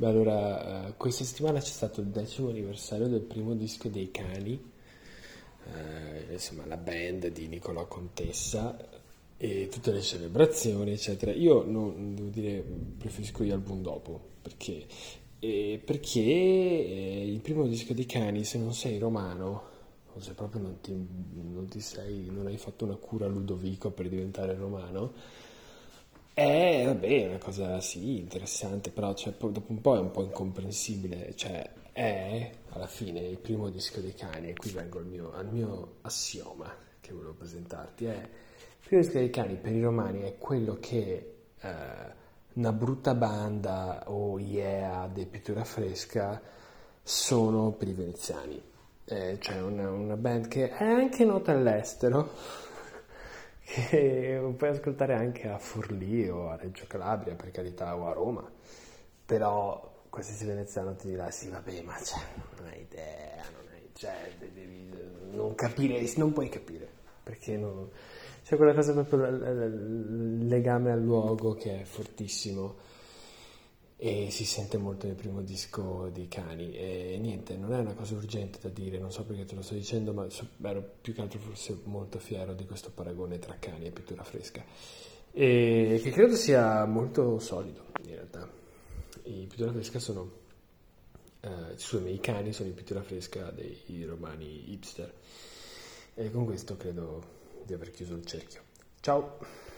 Beh, allora, eh, questa settimana c'è stato il decimo anniversario del primo disco dei Cani, eh, insomma, la band di Nicolò Contessa e tutte le celebrazioni, eccetera. Io non, devo dire, preferisco gli album dopo, perché, eh, perché il primo disco dei Cani, se non sei romano, o se proprio non ti, non ti sei, non hai fatto una cura a Ludovico per diventare romano, è, vabbè, una cosa sì, interessante, però cioè, dopo un po' è un po' incomprensibile, cioè è alla fine il primo disco dei cani, e qui vengo al mio, al mio assioma che volevo presentarti, è il primo disco dei cani per i romani è quello che eh, una brutta banda o yeah di pittura fresca sono per i veneziani, eh, cioè una, una band che è anche nota all'estero, che puoi ascoltare anche a Forlì o a Reggio Calabria, per carità, o a Roma, però qualsiasi veneziano ti dirà sì vabbè ma cioè, non hai idea, non hai, cioè, devi non capire, non puoi capire, perché non, c'è quella cosa proprio, il legame al luogo che è fortissimo e si sente molto nel primo disco di Cani e niente, non è una cosa urgente da dire, non so perché te lo sto dicendo, ma ero più che altro forse molto fiero di questo paragone tra Cani e pittura fresca e che credo sia molto solido in realtà. I pittura fresca sono eh, scusami, i cani sono in pittura fresca dei romani hipster e con questo credo di aver chiuso il cerchio. Ciao!